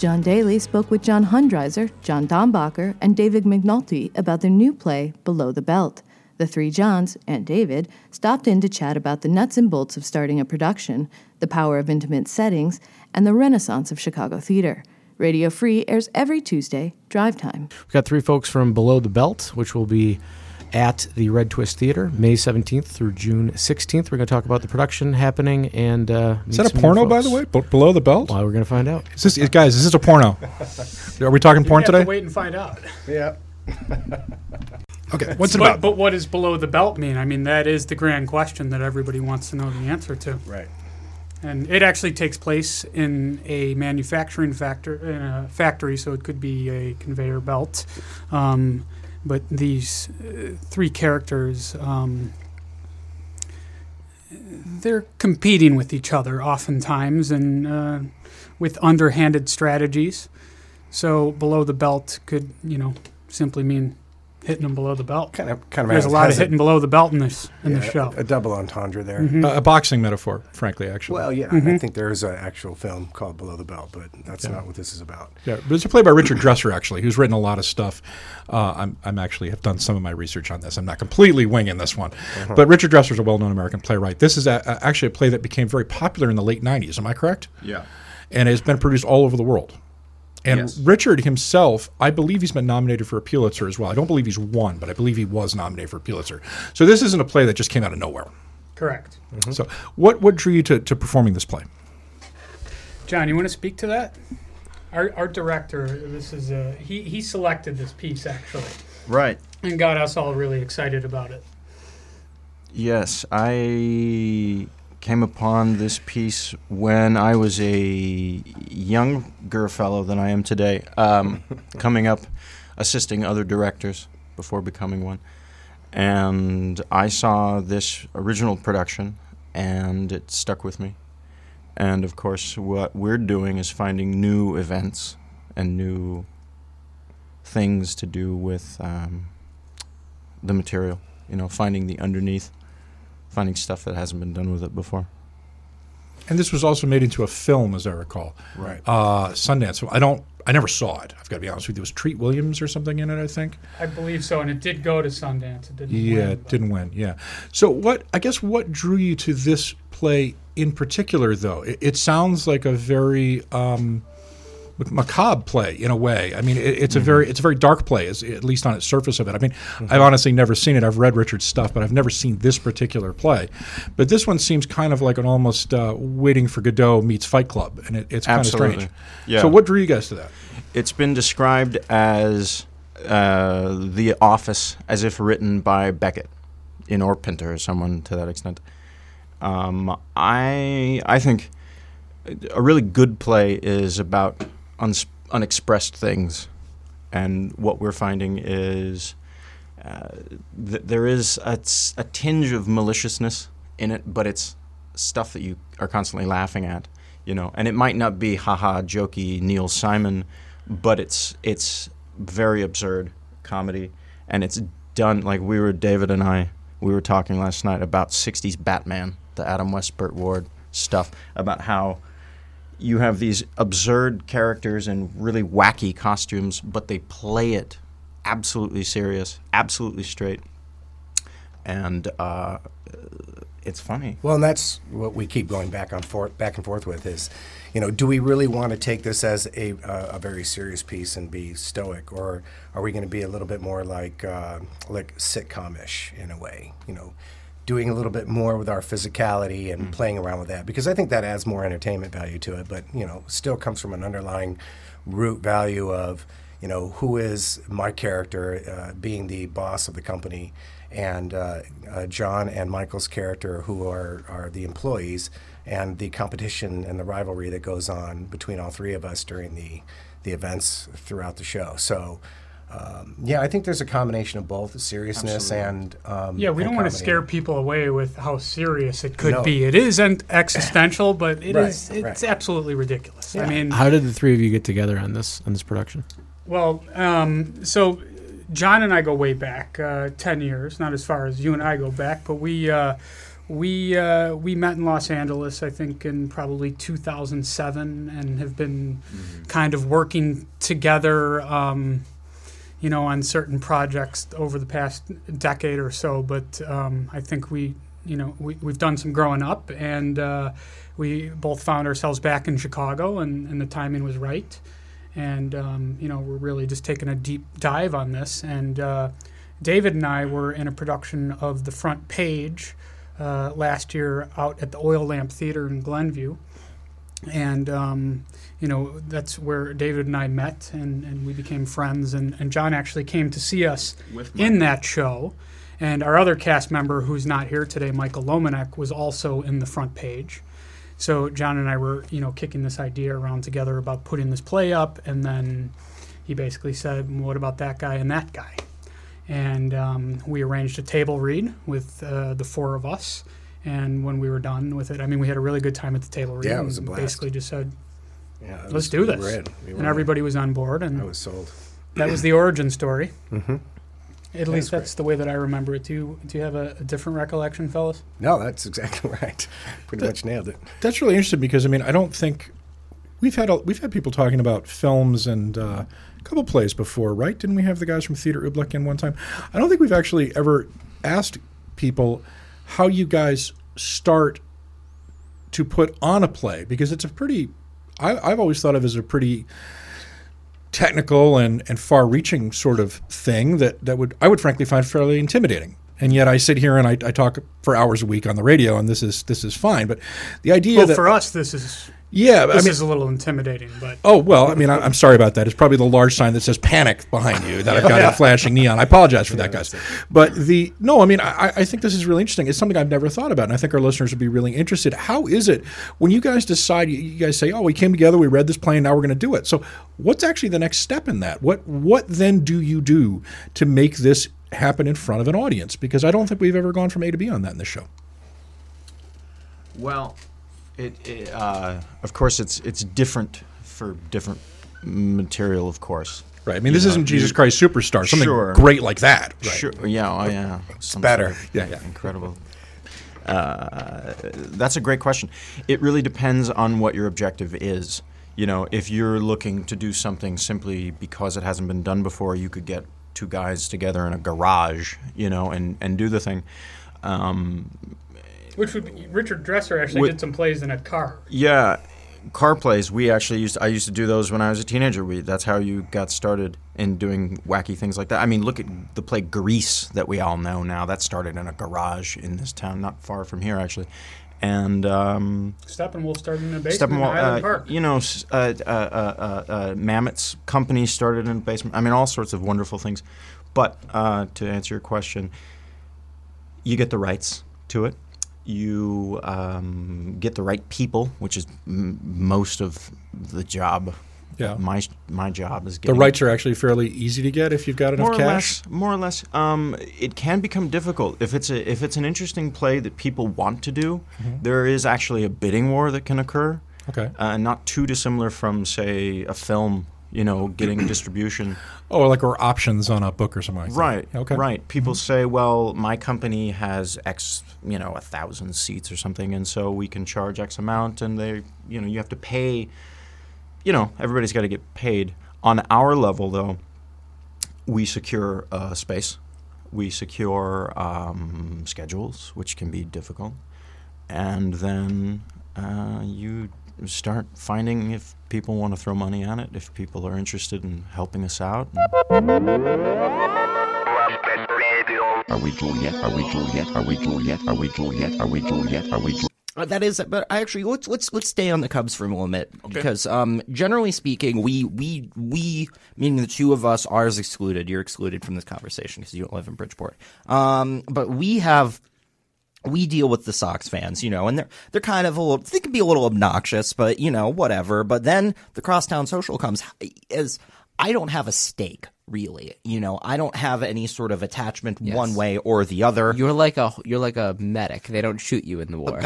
John Daly spoke with John Hundreiser, John Dombacher, and David McNulty about their new play, Below the Belt. The three Johns and David stopped in to chat about the nuts and bolts of starting a production, the power of intimate settings, and the renaissance of Chicago theater. Radio Free airs every Tuesday, drive time. We've got three folks from Below the Belt, which will be at the Red Twist Theater, May 17th through June 16th. We're going to talk about the production happening and. Uh, is that a porno, by the way? B- below the belt? Well, we're going to find out. Is this, guys, is this a porno? Are we talking porn today? wait and find out. Yeah. Okay, what's it but, about? But what does below the belt mean? I mean, that is the grand question that everybody wants to know the answer to. Right. And it actually takes place in a manufacturing factor in a factory, so it could be a conveyor belt. Um, but these uh, three characters, um, they're competing with each other oftentimes, and uh, with underhanded strategies. So below the belt could, you know, simply mean hitting them below the belt. Kind of, kind of. There's a lot of hitting below the belt in this in yeah, the show. A, a double entendre there. Mhm. A, a boxing metaphor, frankly, actually. Well, yeah, I think there is an actual film called Below the Belt, but that's Yeah. not what this is about. Yeah, but it's a play by Richard Dresser, actually, who's written a lot of stuff. Uh, I'm, I'm actually have done some of my research on this. I'm not completely winging this one, Uh-huh. but Richard Dresser is a well-known American playwright. This is a, a- actually a play that became very popular in the late '90s. Am I correct? Yeah. And it has been produced all over the world. And Yes. Richard himself, I believe he's been nominated for a Pulitzer as well. I don't believe he's won, but I believe he was nominated for a Pulitzer. So this isn't a play that just came out of nowhere. Correct. So what what drew you to, to performing this play? John, you want to speak to that? Our, our director, this is uh, he he selected this piece actually, Right. and got us all really excited about it. Yes, I came upon this piece when I was a younger fellow than I am today, um, coming up, assisting other directors before becoming one. And I saw this original production, and it stuck with me. And of course, what we're doing is finding new events and new things to do with um, the material. You know, finding the underneath, finding stuff that hasn't been done with it before. And this was also made into a film, as I recall. Right. Uh, Sundance. So I don't. I never saw it. I've got to be honest with you. It was Treat Williams or something in it. I think. I believe so, and it did go to Sundance. It didn't. Yeah, win, it didn't win. Yeah. So what? I guess what drew you to this play in particular, though? It, it sounds like a very um, macabre play in a way. I mean, it, it's a very it's a very dark play, as, at least on its surface of it. I mean, I've honestly never seen it. I've read Richard's stuff, but I've never seen this particular play. But this one seems kind of like an almost uh, Waiting for Godot meets Fight Club, and it, it's kind of strange. Yeah. So what drew you guys to that? It's been described as uh, The Office as if written by Beckett in or Pinter or someone to that extent. Um, I I think a really good play is about uns- unexpressed things, and what we're finding is uh, th- there is a, t- a tinge of maliciousness in it, but it's stuff that you are constantly laughing at, you know. And it might not be haha jokey Neil Simon, but it's it's very absurd comedy, and it's done like we were David and I we were talking last night about '60s Batman, the Adam West Burt Ward stuff about how you have these absurd characters in really wacky costumes, but they play it absolutely serious, absolutely straight, and uh, it's funny. Well, and that's what we keep going back on forth, back and forth with is, you know, do we really want to take this as a uh, a very serious piece and be stoic, or are we going to be a little bit more like uh, like sitcom-ish in a way? You know, doing a little bit more with our physicality and playing around with that because I think that adds more entertainment value to it. But you know, still comes from an underlying root value of you know who is my character uh, being the boss of the company and uh, uh, John and Michael's character, who are, are the employees, and the competition and the rivalry that goes on between all three of us during the, the events throughout the show. So, um, yeah, I think there's a combination of both the seriousness and um, Yeah, we and don't want to scare people away with how serious it could No. be. It isn't existential, but it Right, is. It's right. absolutely ridiculous. I mean, how did the three of you get together on this on this production? Well, um, so John and I go way back, uh, ten years. Not as far as you and I go back, but we uh, we uh, we met in Los Angeles, I think, in probably 2007, and have been kind of working together. Um, you know, on certain projects over the past decade or so, but um, I think we, you know, we, we've done some growing up, and uh, we both found ourselves back in Chicago, and, and the timing was right and um, you know we're really just taking a deep dive on this. And uh, David and I were in a production of The Front Page uh, last year out at the Oil Lamp Theater in Glenview, and um, you know that's where David and I met, and, and we became friends. And, and John actually came to see us With in that show. And our other cast member, who's not here today, Michael Lomanek, was also in the front page. So John and I were, you know, kicking this idea around together about putting this play up, and then he basically said, "What about that guy and that guy?" And um, we arranged a table read with uh, the four of us. And when we were done with it, I mean, we had a really good time at the table read. Yeah, it was a blast. Basically, just said, Yeah, "Let's was- do we this," were in. We were and in. everybody was on board. And I was sold. That was the origin story. Mm-hmm. At least that's the way that I remember it. Do you, do you have a, a different recollection, fellas? No, that's exactly right. Pretty much nailed it. That's really interesting because I mean I don't think we've had a, we've had people talking about films and uh, a couple plays before, right? Didn't we have the guys from Theater Oobleck in one time? I don't think we've actually ever asked people how you guys start to put on a play because it's a pretty I, I've always thought of as a pretty technical and, and far reaching sort of thing that, that would I would frankly find fairly intimidating. And yet I sit here and I, I talk for hours a week on the radio and this is this is fine. But the idea Well, that for us, this is Yeah, but I this mean- is a little intimidating, but Oh well, I mean, I, I'm sorry about that. It's probably the large sign that says "panic" behind you that I've got in flashing neon. I apologize for that, guys. But the no, I mean, I, I think this is really interesting. It's something I've never thought about, and I think our listeners would be really interested. How is it when you guys decide? You, you guys say, "Oh, we came together, we read this play, and now we're going to do it." So, what's actually the next step in that? What what then do you do to make this happen in front of an audience? Because I don't think we've ever gone from A to B on that in this show. Well, it, it uh, of course it's it's different for different material, of course. Right. I mean, this isn't Jesus Christ Superstar, something Sure. great like that. Right. Sure. Yeah. Oh, yeah. Some better. sort of Yeah, yeah. Incredible. Uh, that's a great question. It really depends on what your objective is. You know, if you're looking to do something simply because it hasn't been done before, you could get two guys together in a garage, you know, and, and do the thing. Um, which would be, Richard Dresser actually With- did some plays in a car. yeah, car plays. We actually used. I used to do those when I was a teenager. We that's how you got started in doing wacky things like that. I mean, look at the play Grease that we all know now. That started in a garage in this town, not far from here actually. And um, Steppenwolf started in a basement in Highland uh, Park. you know, uh, uh, uh, uh, uh, Mamet's company started in a basement. I mean, all sorts of wonderful things. But uh, to answer your question, you get the rights to it. You um, get the right people, which is m- most of the job. Yeah. My my job is getting The rights are actually fairly easy to get if you've got enough more or cash. less. More or less. Um, it can become difficult if it's a if it's an interesting play that people want to do. Mhm. there is actually a bidding war that can occur. Okay. Uh, not too dissimilar from say a film. You know, getting distribution. Oh, like or options on a book or something like Right. that. Okay. Mm-hmm. Right. People say, well, my company has X, you know, a thousand seats or something, and so we can charge X amount, and they, you know, you have to pay. You know, everybody's got to get paid. On our level, though, we secure uh, space, we secure um, schedules, which can be difficult, and then uh, you start finding if people want to throw money on it, if people are interested in helping us out. Are we Juliet? Are we Juliet? Are we Juliet? Are we Juliet? Are we Juliet? Are we Juliet? Uh, that is, but I actually, let's let's let's stay on the Cubs for a moment because, um, generally speaking, we we we meaning the two of us, ours excluded. You're excluded from this conversation because you don't live in Bridgeport. Um, but we have we deal with the Sox fans, you know, and they're they're kind of a little they can be a little obnoxious, but you know, whatever. But then the crosstown social comes as I don't have a stake really. You know, I don't have any sort of attachment one way or the other. You're like a you're like a medic. They don't shoot you in the war.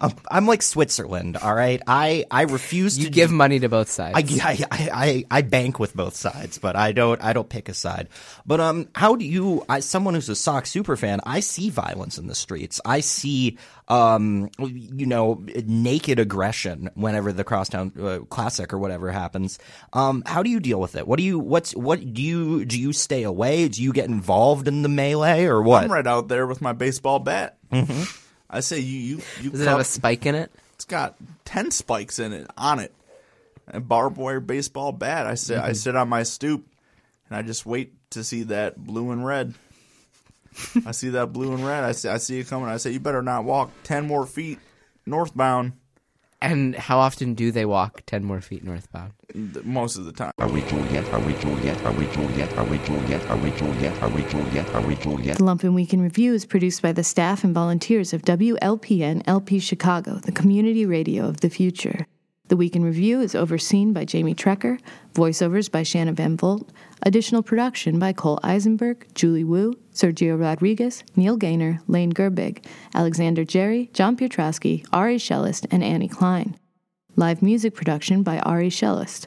I'm, I'm like Switzerland, all right. I I refuse You to give money to both sides. I, I, I, I, I bank with both sides, but I don't I don't pick a side. But um, how do you? I someone who's a Sox super fan, I see violence in the streets. I see um, you know, naked aggression whenever the Crosstown uh, Classic or whatever happens. Um, how do you deal with it? What do you what's what do you do? You stay away? Do you get involved in the melee or what? I'm right out there with my baseball bat. hmm I say you you you. Does it have a spike in it? It's got ten spikes in it on it. A barbed wire baseball bat. I sit I Mhm. sit on my stoop, and I just wait to see that blue and red. I see that blue and red. I see I see it coming. I say you better not walk ten more feet northbound. And how often do they walk 10 more feet northbound? Most of the time. Are we Juliet? Are we Juliet? Are we Juliet? Are we Juliet? Are we Juliet? Are we Juliet? Are we Juliet? The Lumpen Week in Review is produced by the staff and volunteers of WLPN LP Chicago, the community radio of the future. The Week in Review is overseen by Jamie Trecker, voiceovers by Shanna Van Volt, additional production by Cole Eisenberg, Julie Wu, Sergio Rodriguez, Neil Gaynor, Lane Gerbig, Alexander Jerry, John Piotrowski, Ari Shellist, and Annie Klein. Live music production by Ari Shellist.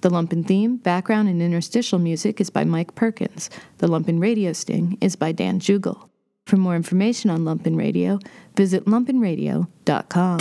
The Lumpen theme, background, and interstitial music is by Mike Perkins. The Lumpen Radio Sting is by Dan Jugel. For more information on Lumpen Radio, visit lumpenradio.com.